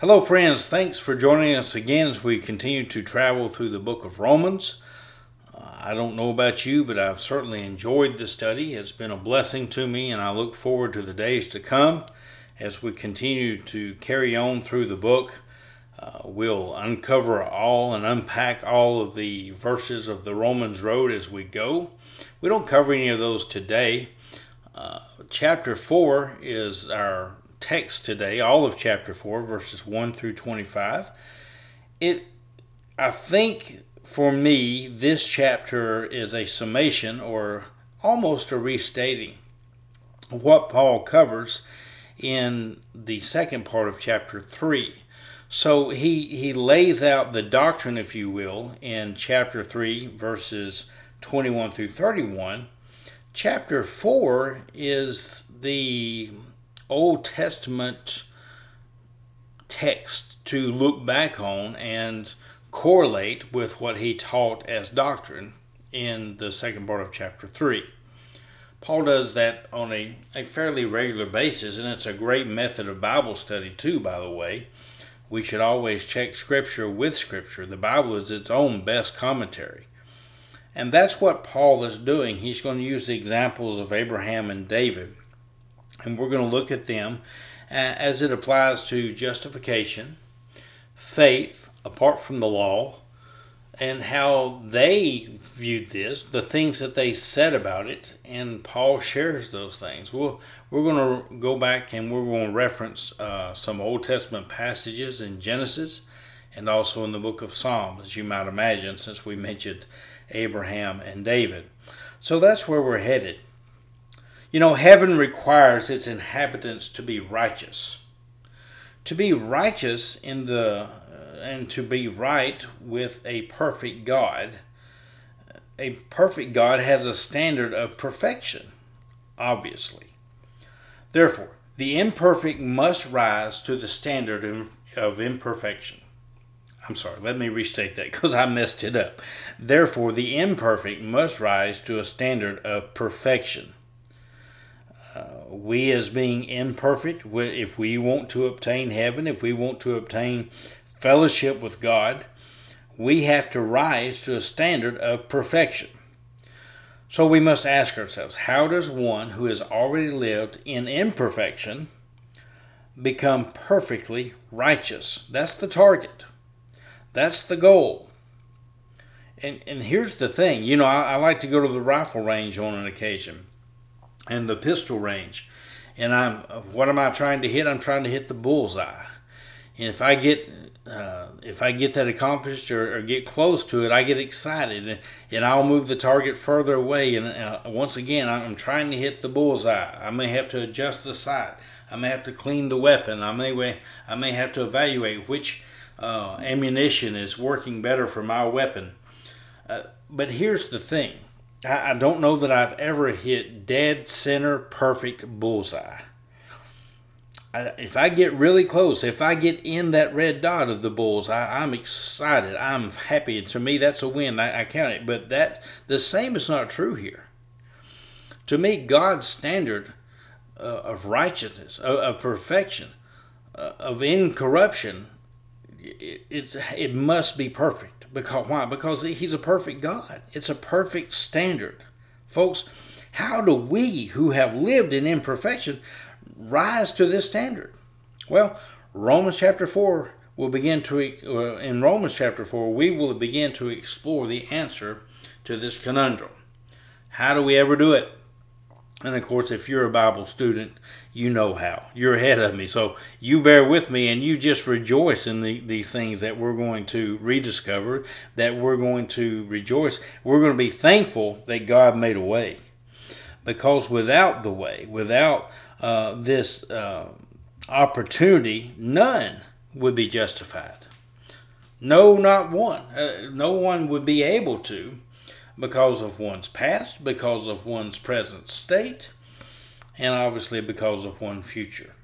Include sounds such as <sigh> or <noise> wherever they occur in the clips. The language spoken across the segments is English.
Hello, friends. Thanks for joining us again as we continue to travel through the book of Romans. Uh, I don't know about you, but I've certainly enjoyed the study. It's been a blessing to me, and I look forward to the days to come as we continue to carry on through the book. Uh, we'll uncover all and unpack all of the verses of the Romans Road as we go. We don't cover any of those today. Uh, chapter 4 is our text today, all of chapter 4, verses 1 through 25. It, I think for me, this chapter is a summation or almost a restating of what Paul covers in the second part of chapter 3. So he, he lays out the doctrine, if you will, in chapter 3, verses 21 through 31. Chapter 4 is the Old Testament text to look back on and correlate with what he taught as doctrine in the second part of chapter 3. Paul does that on a, a fairly regular basis, and it's a great method of Bible study, too, by the way. We should always check Scripture with Scripture. The Bible is its own best commentary. And that's what Paul is doing. He's going to use the examples of Abraham and David and we're going to look at them as it applies to justification, faith apart from the law, and how they viewed this, the things that they said about it, and Paul shares those things. We'll, we're going to go back and we're going to reference uh, some Old Testament passages in Genesis and also in the book of Psalms, as you might imagine, since we mentioned Abraham and David. So that's where we're headed. You know, heaven requires its inhabitants to be righteous. To be righteous in the uh, and to be right with a perfect God. A perfect God has a standard of perfection, obviously. Therefore, the imperfect must rise to the standard of imperfection. I'm sorry, let me restate that <laughs> because I messed it up. Therefore, the imperfect must rise to a standard of perfection Uh, we as being imperfect, if we want to obtain heaven, if we want to obtain fellowship with God, we have to rise to a standard of perfection. So we must ask ourselves how does one who has already lived in imperfection become perfectly righteous? That's the target, that's the goal. And, and here's the thing you know, I, I like to go to the rifle range on an occasion and the pistol range. And I'm what am I trying to hit? I'm trying to hit the bullseye. And if I get uh, if I get that accomplished or, or, get close to it, I get excited and, and I'll move the target further away. And uh, once again, I'm trying to hit the bullseye. I may have to adjust the sight. I may have to clean the weapon. I may I may have to evaluate which uh, ammunition is working better for my weapon. Uh, but here's the thing I, I don't know that I've ever hit dead center perfect bullseye. I, if I get really close, if I get in that red dot of the bulls, I, am excited. I'm happy. To me, that's a win. I, I count it. But that the same is not true here. To me, God's standard uh, of righteousness, of, of perfection, uh, of incorruption, it, it's it must be perfect. Because why? Because he's a perfect God. It's a perfect standard. Folks, how do we who have lived in imperfection rise to this standard? Well, Romans chapter 4 will begin to uh, in Romans chapter 4 we will begin to explore the answer to this conundrum. How do we ever do it? And of course, if you're a Bible student, you know how. You're ahead of me. So you bear with me and you just rejoice in the, these things that we're going to rediscover, that we're going to rejoice. We're going to be thankful that God made a way. Because without the way, without uh, this uh, opportunity, none would be justified. No, not one. Uh, no one would be able to because of one's past, because of one's present state, and obviously because of one's future.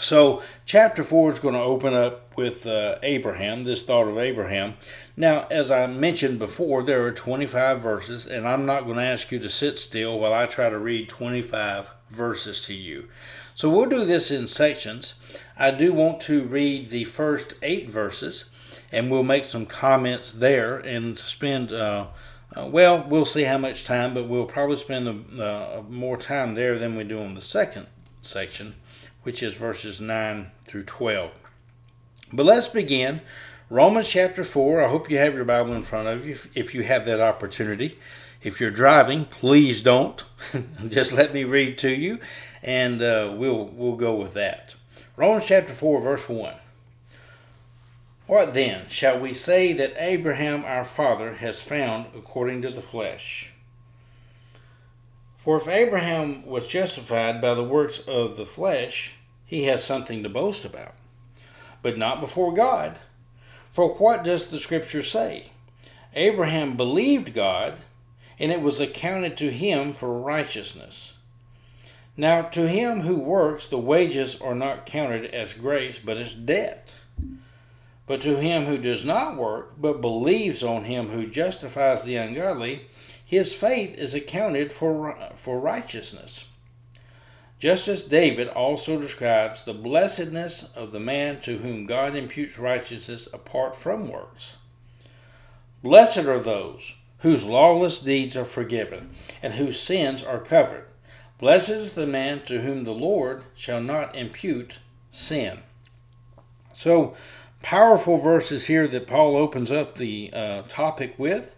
So, chapter 4 is going to open up with uh, Abraham, this thought of Abraham. Now, as I mentioned before, there are 25 verses, and I'm not going to ask you to sit still while I try to read 25 verses to you. So we'll do this in sections. I do want to read the first eight verses, and we'll make some comments there and spend. Uh, uh, well, we'll see how much time, but we'll probably spend uh, more time there than we do on the second section, which is verses 9 through 12. But let's begin. Romans chapter 4. I hope you have your Bible in front of you if you have that opportunity. If you're driving, please don't. <laughs> Just let me read to you, and uh, we'll, we'll go with that. Romans chapter 4, verse 1. What then? Shall we say that Abraham our father has found according to the flesh? For if Abraham was justified by the works of the flesh, he has something to boast about, but not before God. For what does the Scripture say? Abraham believed God, and it was accounted to him for righteousness. Now, to him who works, the wages are not counted as grace, but as debt. But to him who does not work, but believes on him who justifies the ungodly, his faith is accounted for, for righteousness. Just as David also describes the blessedness of the man to whom God imputes righteousness apart from works. Blessed are those whose lawless deeds are forgiven and whose sins are covered. Blessed is the man to whom the Lord shall not impute sin. So, powerful verses here that Paul opens up the uh, topic with,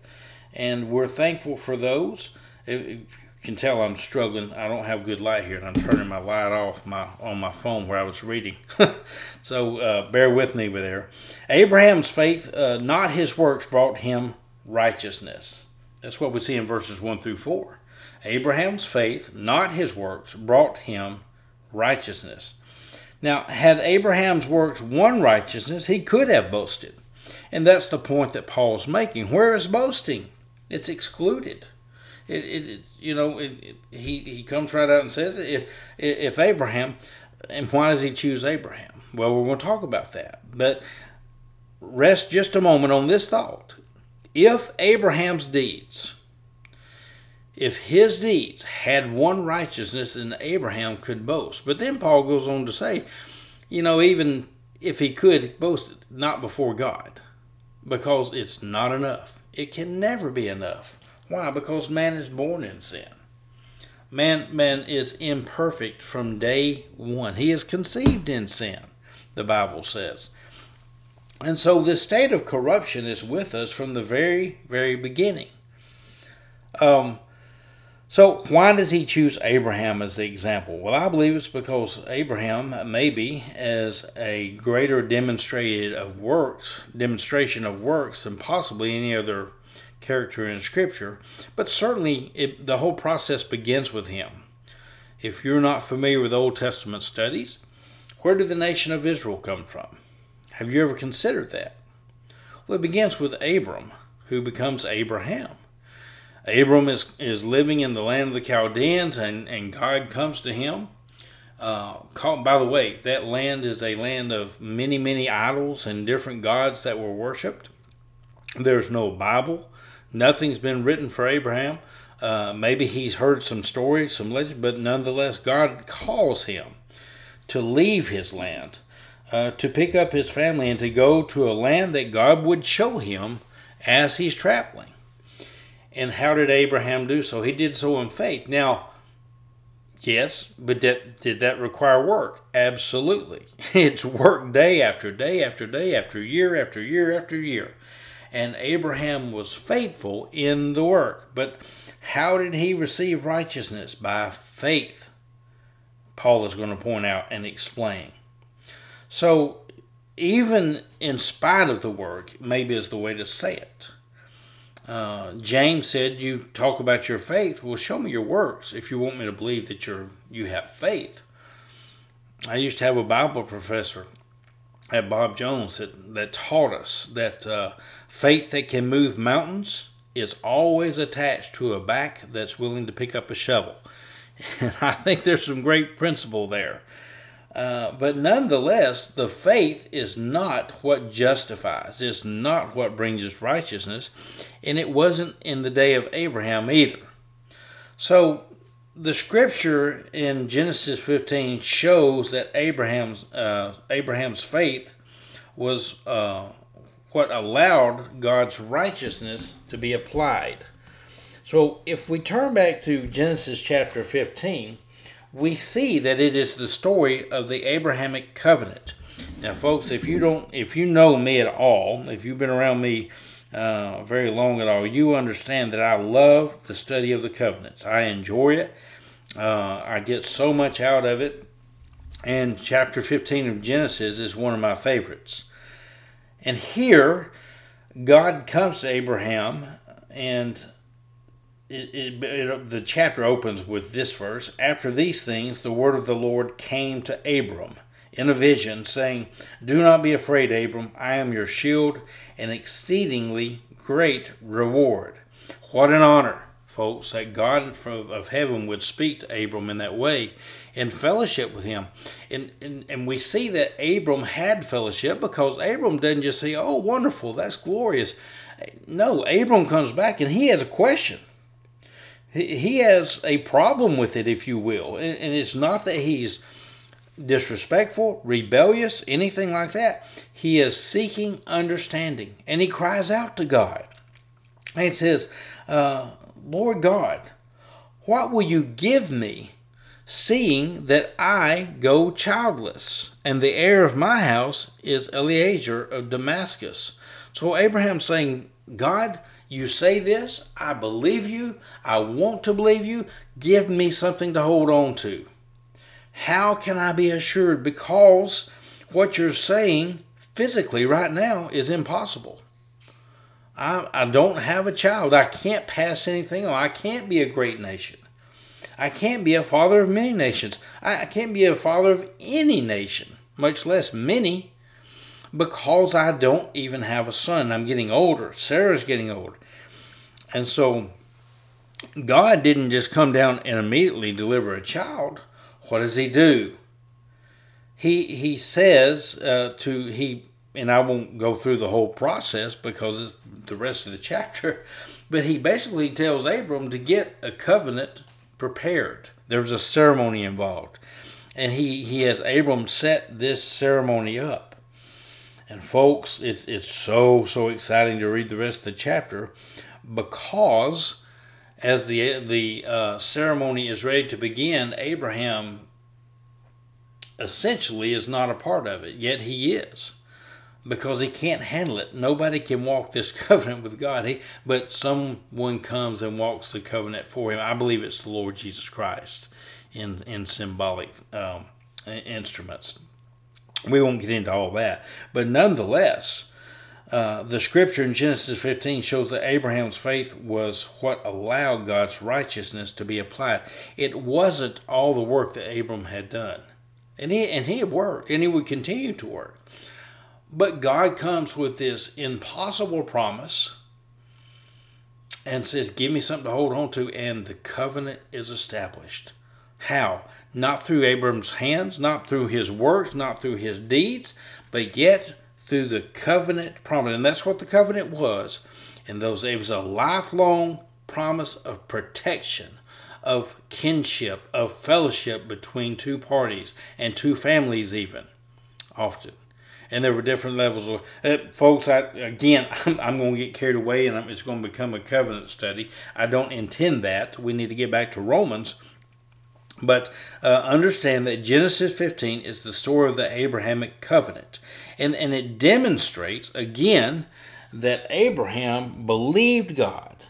and we're thankful for those. If you can tell I'm struggling. I don't have good light here, and I'm turning my light off my on my phone where I was reading. <laughs> so uh, bear with me with there. Abraham's faith, uh, not his works, brought him righteousness. That's what we see in verses one through four. Abraham's faith, not his works, brought him righteousness. Now, had Abraham's works won righteousness, he could have boasted. And that's the point that Paul's making. Where is boasting? It's excluded. It, it, it you know, it, he, he comes right out and says, if, if Abraham, and why does he choose Abraham? Well, we're going to talk about that. But rest just a moment on this thought. If Abraham's deeds, if his deeds had won righteousness, then Abraham could boast. But then Paul goes on to say, you know, even if he could boast, not before God, because it's not enough. It can never be enough. Why? Because man is born in sin. Man, man is imperfect from day one. He is conceived in sin, the Bible says. And so this state of corruption is with us from the very, very beginning. Um, so, why does he choose Abraham as the example? Well, I believe it's because Abraham, maybe, as a greater demonstrated of works, demonstration of works than possibly any other character in Scripture. But certainly, it, the whole process begins with him. If you're not familiar with Old Testament studies, where did the nation of Israel come from? Have you ever considered that? Well, it begins with Abram, who becomes Abraham. Abram is, is living in the land of the Chaldeans, and, and God comes to him. Uh, by the way, that land is a land of many, many idols and different gods that were worshipped. There's no Bible. Nothing's been written for Abraham. Uh, maybe he's heard some stories, some legends, but nonetheless, God calls him to leave his land, uh, to pick up his family, and to go to a land that God would show him as he's traveling. And how did Abraham do so? He did so in faith. Now, yes, but that, did that require work? Absolutely. <laughs> It's work day after day after day after year after year after year. And Abraham was faithful in the work. But how did he receive righteousness? By faith. Paul is going to point out and explain. So, even in spite of the work, maybe is the way to say it. Uh, James said, "You talk about your faith. Well, show me your works if you want me to believe that you're you have faith." I used to have a Bible professor at Bob Jones that, that taught us that uh, faith that can move mountains is always attached to a back that's willing to pick up a shovel. <laughs> And I think there's some great principle there. Uh, but nonetheless, the faith is not what justifies. It's not what brings us righteousness. And it wasn't in the day of Abraham either. So the scripture in Genesis 15 shows that Abraham's uh, Abraham's faith was uh, what allowed God's righteousness to be applied. So if we turn back to Genesis chapter 15, we see that it is the story of the Abrahamic covenant. Now, folks, if you don't, if you know me at all, if you've been around me uh, very long at all, you understand that I love the study of the covenants. I enjoy it. Uh, I get so much out of it. And chapter 15 of Genesis is one of my favorites. And here, God comes to Abraham, and it, it, it, the chapter opens with this verse After these things, the word of the Lord came to Abram in a vision, saying, Do not be afraid, Abram. I am your shield and exceedingly great reward. What an honor, folks, that God of heaven would speak to Abram in that way in fellowship with him. And, and, and we see that Abram had fellowship because Abram doesn't just say, Oh, wonderful, that's glorious. No, Abram comes back and he has a question. He has a problem with it, if you will. And, it's not that he's disrespectful, rebellious, anything like that. He is seeking understanding and he cries out to God. And says, uh, Lord God, what will you give me seeing that I go childless, and the heir of my house is Eliezer of Damascus. So Abraham's saying, God, you say this, I believe you, I want to believe you, give me something to hold on to. How can I be assured? Because what you're saying physically right now is impossible. I, I don't have a child. I can't pass anything on. I can't be a great nation. I can't be a father of many nations. I, I can't be a father of any nation, much less many, because I don't even have a son. I'm getting older. Sarah's getting older. And so God didn't just come down and immediately deliver a child. What does he do? He he says uh, to he and I won't go through the whole process because it's the rest of the <laughs> chapter, but he basically tells Abram to get a covenant prepared. There was a ceremony involved. And he, he has Abram set this ceremony up. And folks, it's, it's so, so exciting to read the rest of the chapter because as the, the uh, ceremony is ready to begin, Abraham essentially is not a part of it, yet he is because he can't handle it. Nobody can walk this <laughs> covenant with God. He, but someone comes and walks the covenant for him. I believe it's the Lord Jesus Christ in in symbolic um, instruments. We won't get into all that, but nonetheless. Uh, the scripture in Genesis 15 shows that Abraham's faith was what allowed God's righteousness to be applied. It wasn't all the work that Abram had done. And he, and he had worked, and he would continue to work. But God comes with this impossible promise and says, Give me something to hold on to, and the covenant is established. How? Not through Abram's hands, not through his works, not through his deeds, but yet through the covenant promise. And that's what the covenant was. And those it was a lifelong promise of protection, of kinship, of fellowship between two parties and two families even often and there were different levels of uh, folks. I again, <laughs> I'm, I'm going to get carried away, and I'm, it's going to become a covenant study. I don't intend that. We need to get back to Romans. But uh, understand that Genesis 15 is the story of the Abrahamic covenant. And, and it demonstrates, again, that Abraham believed God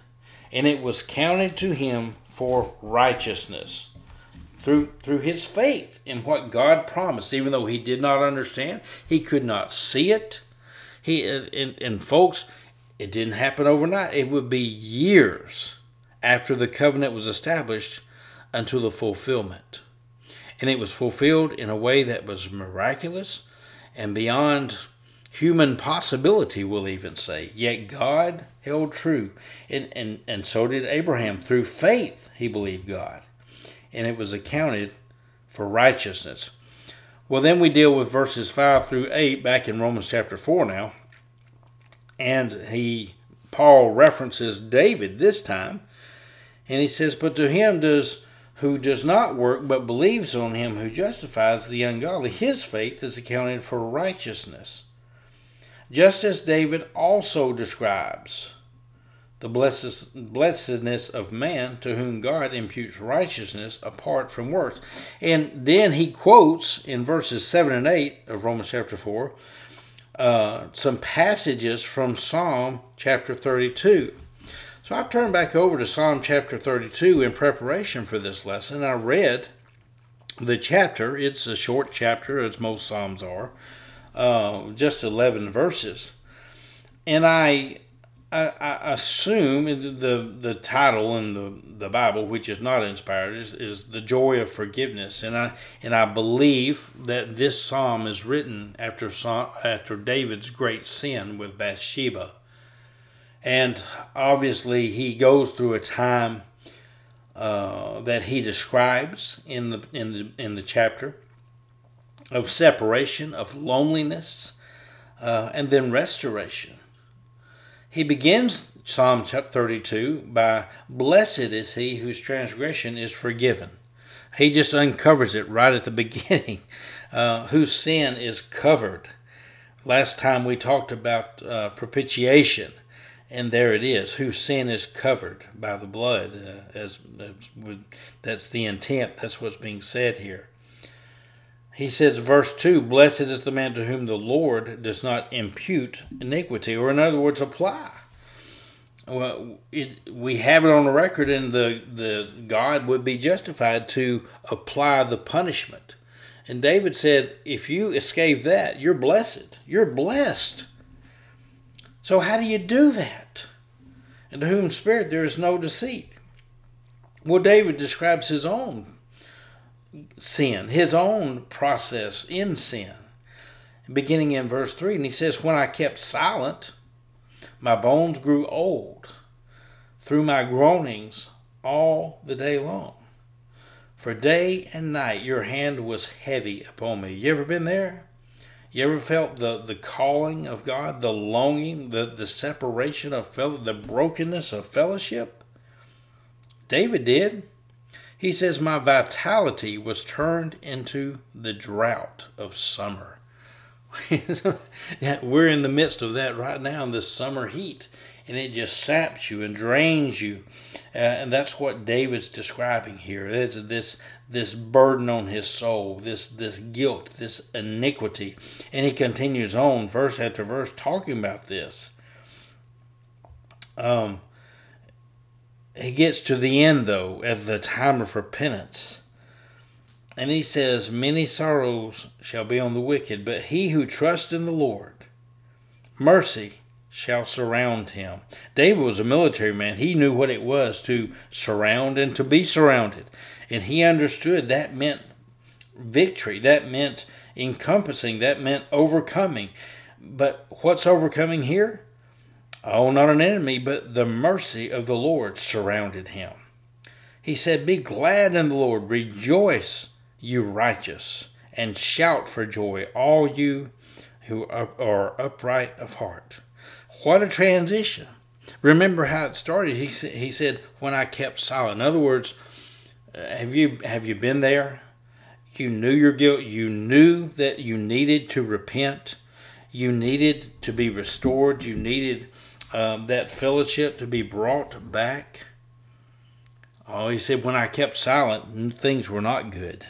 and it was counted to him for righteousness through through his faith in what God promised, even though he did not understand, he could not see it. He and, and folks, it didn't happen overnight. It would be years after the covenant was established until the fulfillment. And it was fulfilled in a way that was miraculous and beyond human possibility, we'll even say. Yet God held true. And, and, and so did Abraham. Through faith, he believed God and it was accounted for righteousness. Well, then we deal with verses 5 through 8 back in Romans chapter 4 now. And he Paul references David this time, and he says, But to him does who does not work but believes on him who justifies the ungodly, his faith is accounted for righteousness. Just as David also describes the blessedness of man to whom God imputes righteousness apart from works. And then he quotes in verses 7 and 8 of Romans chapter 4 uh, some passages from Psalm chapter 32. So I turned back over to Psalm chapter 32 in preparation for this lesson. I read the chapter. It's a short chapter, as most Psalms are, uh, just 11 verses. And I, I, I, assume the, the title in the, the Bible, which is not inspired, is, is the joy of forgiveness. And I, and I believe that this psalm is written after, after David's great sin with Bathsheba and obviously, he goes through a time uh, that he describes in the, in, the, in the chapter of separation, of loneliness, uh, and then restoration. He begins Psalm 32 by Blessed is he whose transgression is forgiven. He just uncovers it right at the <laughs> beginning, uh, whose sin is covered. Last time we talked about uh, propitiation and there it is whose sin is covered by the blood uh, as, as would, that's the intent that's what's being said here. He says verse 2 blessed is the man to whom the lord does not impute iniquity or in other words apply. Well it, we have it on the record and the, the god would be justified to apply the punishment. And david said if you escape that you're blessed. You're blessed so, how do you do that? And to whom spirit there is no deceit. Well, David describes his own sin, his own process in sin, beginning in verse 3. And he says, When I kept silent, my bones grew old through my groanings all the day long. For day and night your hand was heavy upon me. You ever been there? You ever felt the, the calling of God, the longing, the, the separation of fellow, the brokenness of fellowship? David did. He says, My vitality was turned into the drought of summer. <laughs> We're in the midst of that right now in this summer heat, and it just saps you and drains you. Uh, and that's what David's describing here. This this burden on his soul, this this guilt, this iniquity. And he continues on verse after verse talking about this. Um he gets to the end though, at the time of repentance. And he says, Many sorrows shall be on the wicked, but he who trusts in the Lord, mercy shall surround him. David was a military man. He knew what it was to surround and to be surrounded. And he understood that meant victory, that meant encompassing, that meant overcoming. But what's overcoming here? Oh, not an enemy, but the mercy of the Lord surrounded him. He said, Be glad in the Lord, rejoice, you righteous, and shout for joy, all you who are upright of heart. What a transition. Remember how it started. He, he said, When I kept silent. In other words, have you have you been there? You knew your guilt. You knew that you needed to repent. You needed to be restored. You needed um, that fellowship to be brought back. Oh, he said, when I kept silent, things were not good.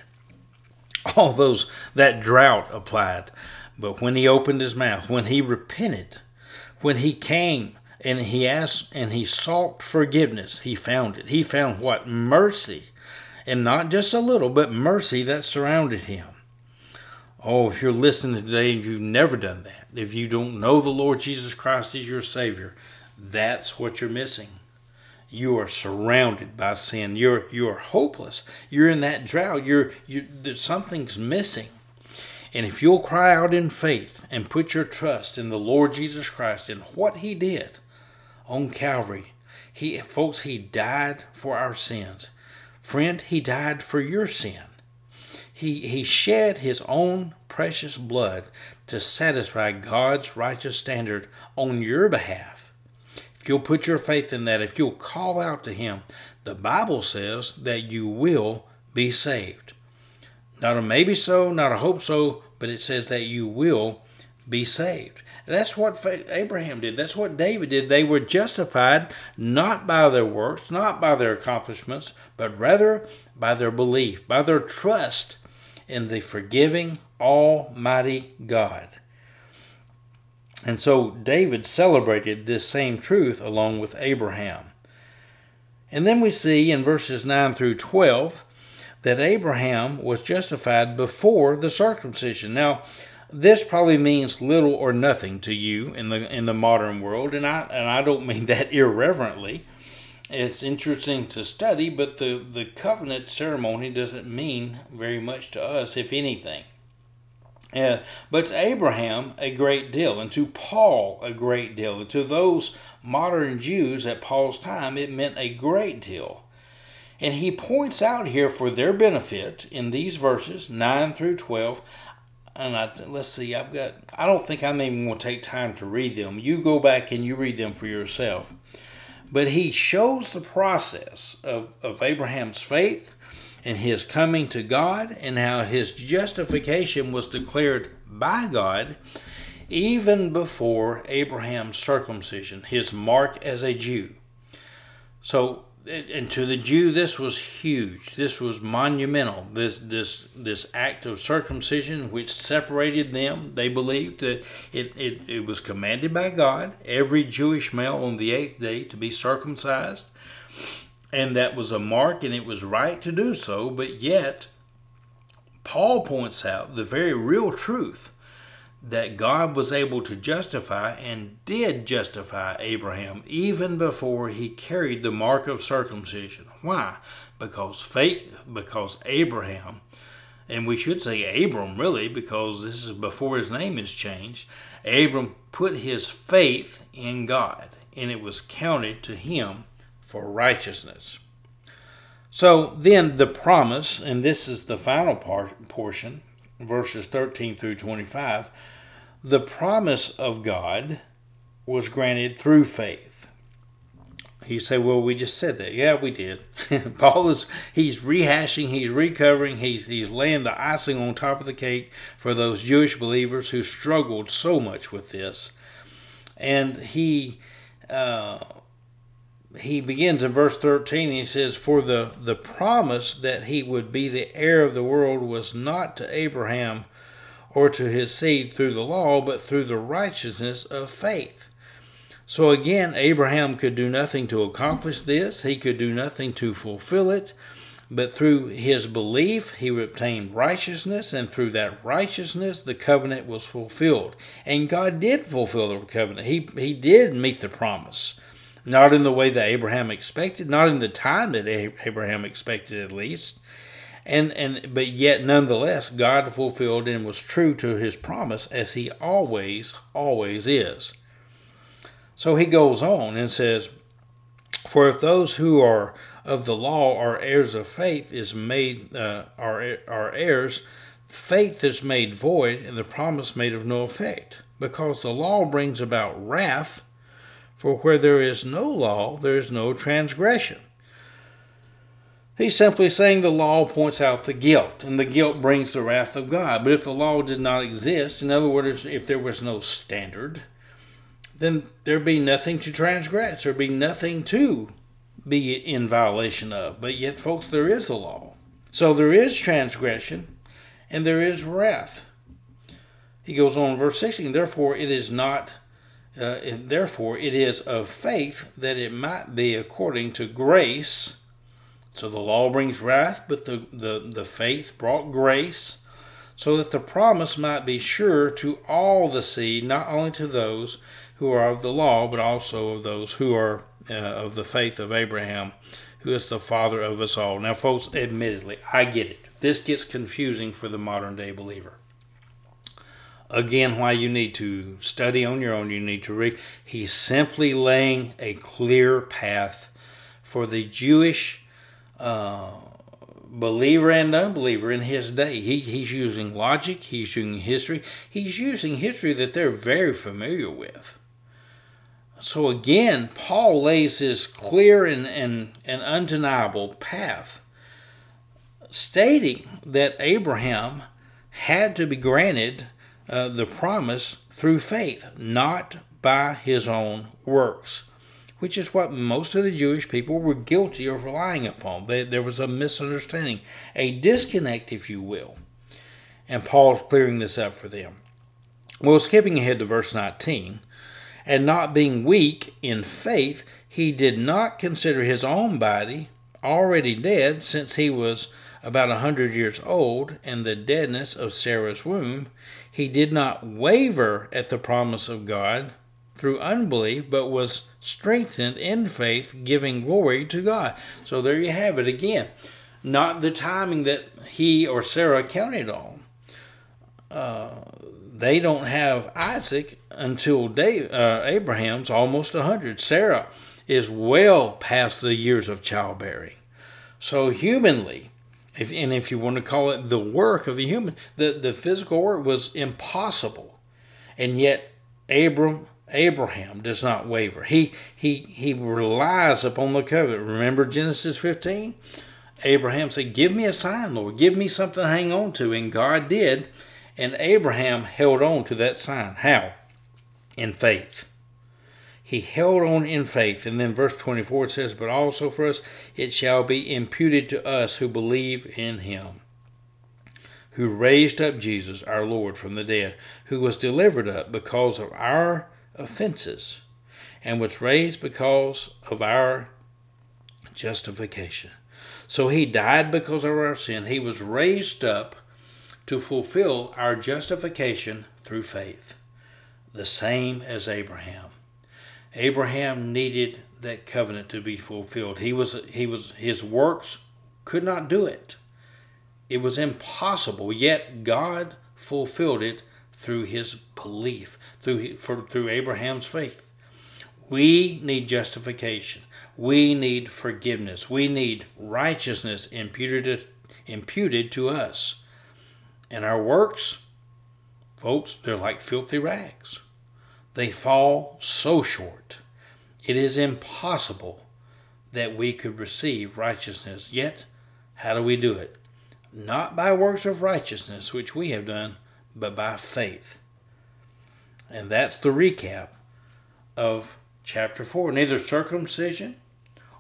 <laughs> All those that drought applied, but when he opened his mouth, when he repented, when he came and he asked and he sought forgiveness, he found it. He found what mercy and not just a little, but mercy that surrounded him. Oh, if you're listening today and you've never done that, if you don't know the Lord Jesus Christ as your Savior, that's what you're missing. You are surrounded by sin. You're you're hopeless. You're in that drought. You're you something's missing. And if you'll cry out in faith and put your trust in the Lord Jesus Christ and what He did on Calvary, He folks, He died for our sins. Friend, he died for your sin. He, he shed his own precious blood to satisfy God's righteous standard on your behalf. If you'll put your faith in that, if you'll call out to him, The Bible says that you will be saved. Not a maybe so, not a hope so, but it says that you will be saved. That's what Abraham did. That's what David did. They were justified not by their works, not by their accomplishments, but rather by their belief, by their trust in the forgiving, almighty God. And so David celebrated this same truth along with Abraham. And then we see in verses 9 through 12 that Abraham was justified before the circumcision. Now, this probably means little or nothing to you in the in the modern world, and I and I don't mean <laughs> that irreverently. It's interesting to study, but the, the covenant ceremony doesn't mean very much to us, if anything. Uh, but to Abraham, a great deal, and to Paul, a great deal, and to those modern Jews at Paul's time, it meant a great deal. And he points out here for their benefit in these verses 9 through 12 and I, let's see, I've got, I don't think I'm even going to take time to read them. You go back and you read them for yourself. But he shows the process of, of Abraham's faith and his coming to God and how his justification was declared by God even before Abraham's circumcision, his mark as a Jew. So and to the Jew, this was huge. This was monumental. This this this act of circumcision, which separated them, they believed that it, it, it was commanded by God, every Jewish male on the eighth day to be circumcised, and that was a mark, and it was right to do so. But yet, Paul points out the very real truth that God was able to justify and did justify Abraham even before he carried the mark of circumcision. Why? Because faith, because Abraham, and we should say Abram really, because this is before his name is changed. Abram put his faith in God, and it was counted to him for righteousness. So then the promise, and this is the final part, portion, verses 13 through 25, the promise of God was granted through faith. You say, well, we just said that. Yeah, we did. <laughs> Paul is he's rehashing, he's recovering, he's he's laying the icing on top of the cake for those Jewish believers who struggled so much with this. And he uh, he begins in verse 13 he says for the the promise that he would be the heir of the world was not to abraham or to his seed through the law but through the righteousness of faith. So again abraham could do nothing to accomplish this. He could do nothing to fulfill it. But through his belief he obtained righteousness and through that righteousness the covenant was fulfilled. And god did fulfill the covenant. He, he did meet the promise not in the way that Abraham expected, not in the time that Abraham expected at least. And and but yet nonetheless God fulfilled and was true to his promise as he always always is. So he goes on and says, "For if those who are of the law are heirs of faith is made uh, are are heirs, faith is made void and the promise made of no effect, because the law brings about wrath." For where there is no law, there is no transgression. He's simply saying the law points out the guilt, and the guilt brings the wrath of God. But if the law did not exist, in other words, if there was no standard, then there'd be nothing to transgress, there'd be nothing to be in violation of. But yet, folks, there is a law. So there is transgression, and there is wrath. He goes on verse 16, therefore it is not uh, therefore, it is of faith that it might be according to grace. So the law brings wrath, but the, the, the faith brought grace, so that the promise might be sure to all the seed, not only to those who are of the law, but also of those who are uh, of the faith of Abraham, who is the father of us all. Now, folks, admittedly, I get it. This gets confusing for the modern day believer again why you need to study on your own you need to read. He's simply laying a clear path for the jewish uh, believer and unbeliever in his day. He, he's using logic he's using history he's using history that they're very familiar with. So again, Paul lays this clear and, and, and undeniable path, stating that Abraham had to be granted uh, the promise through faith, not by his own works, which is what most of the Jewish people were guilty of relying upon. They, there was a misunderstanding, a disconnect, if you will. And Paul's clearing this up for them. Well, skipping ahead to verse 19, and not being weak in faith, he did not consider his own body already dead, since he was about a hundred years old, and the deadness of Sarah's womb. He did not waver at the promise of God through unbelief, but was strengthened in faith, giving glory to God. So there you have it again. Not the timing that he or Sarah counted on. Uh, they don't have Isaac until Dave, uh, Abraham's almost 100. Sarah is well past the years of childbearing. So, humanly, if, and if you want to call it the work of a human, the, the physical work was impossible. And yet, Abram, Abraham does not waver. He, he, he relies upon the covenant. Remember Genesis 15? Abraham said, Give me a sign, Lord. Give me something to hang on to. And God did. And Abraham held on to that sign. How? In faith. He held on in faith. And then verse 24 it says, But also for us it shall be imputed to us who believe in him, who raised up Jesus our Lord from the dead, who was delivered up because of our offenses, and was raised because of our justification. So he died because of our sin. He was raised up to fulfill our justification through faith, the same as Abraham. Abraham needed that covenant to be fulfilled. He was he was his works could not do it. It was impossible, yet God fulfilled it through his belief, through for, through Abraham's faith. We need justification. We need forgiveness. We need righteousness imputed imputed to us. And our works, folks, they're like filthy rags. They fall so short. It is impossible that we could receive righteousness. Yet, how do we do it? Not by works of righteousness, which we have done, but by faith. And that's the recap of chapter 4. Neither circumcision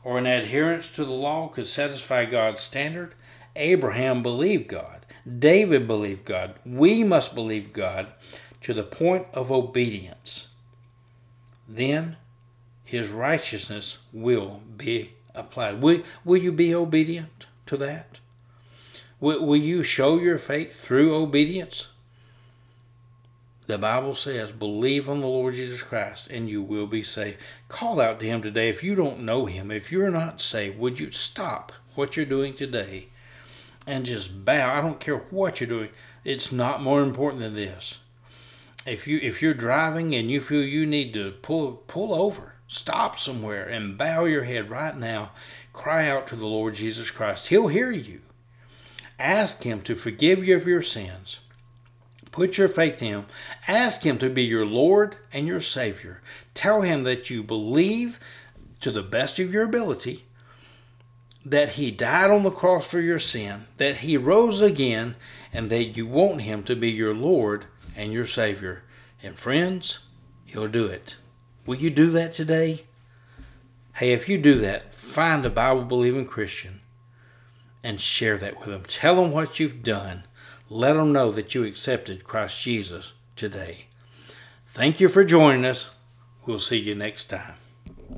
or an adherence to the law could satisfy God's standard. Abraham believed God. David believed God. We must believe God to the point of obedience. Then his righteousness will be applied. Will, will you be obedient to that? Will, will you show your faith through obedience? The Bible says, believe on the Lord Jesus Christ and you will be saved. Call out to Him today. If you don't know Him, if you're not saved, would you stop what you're doing today and just bow. I don't care what you're doing. It's not more important than this. If you if you're driving and you feel you need to pull pull over, stop somewhere and bow your head right now. Cry out to the Lord Jesus Christ. He'll hear you. Ask him to forgive you of your sins. Put your faith in him. Ask him to be your Lord and your Savior. Tell him that you believe to the best of your ability that he died on the cross for your sin, that he rose again, and that you want him to be your Lord and your Savior. And friends, he'll do it. Will you do that today? Hey, if you do that, find a Bible believing Christian and share that with them. Tell them what you've done. Let them know that you accepted Christ Jesus today. Thank you for joining us. We'll see you next time.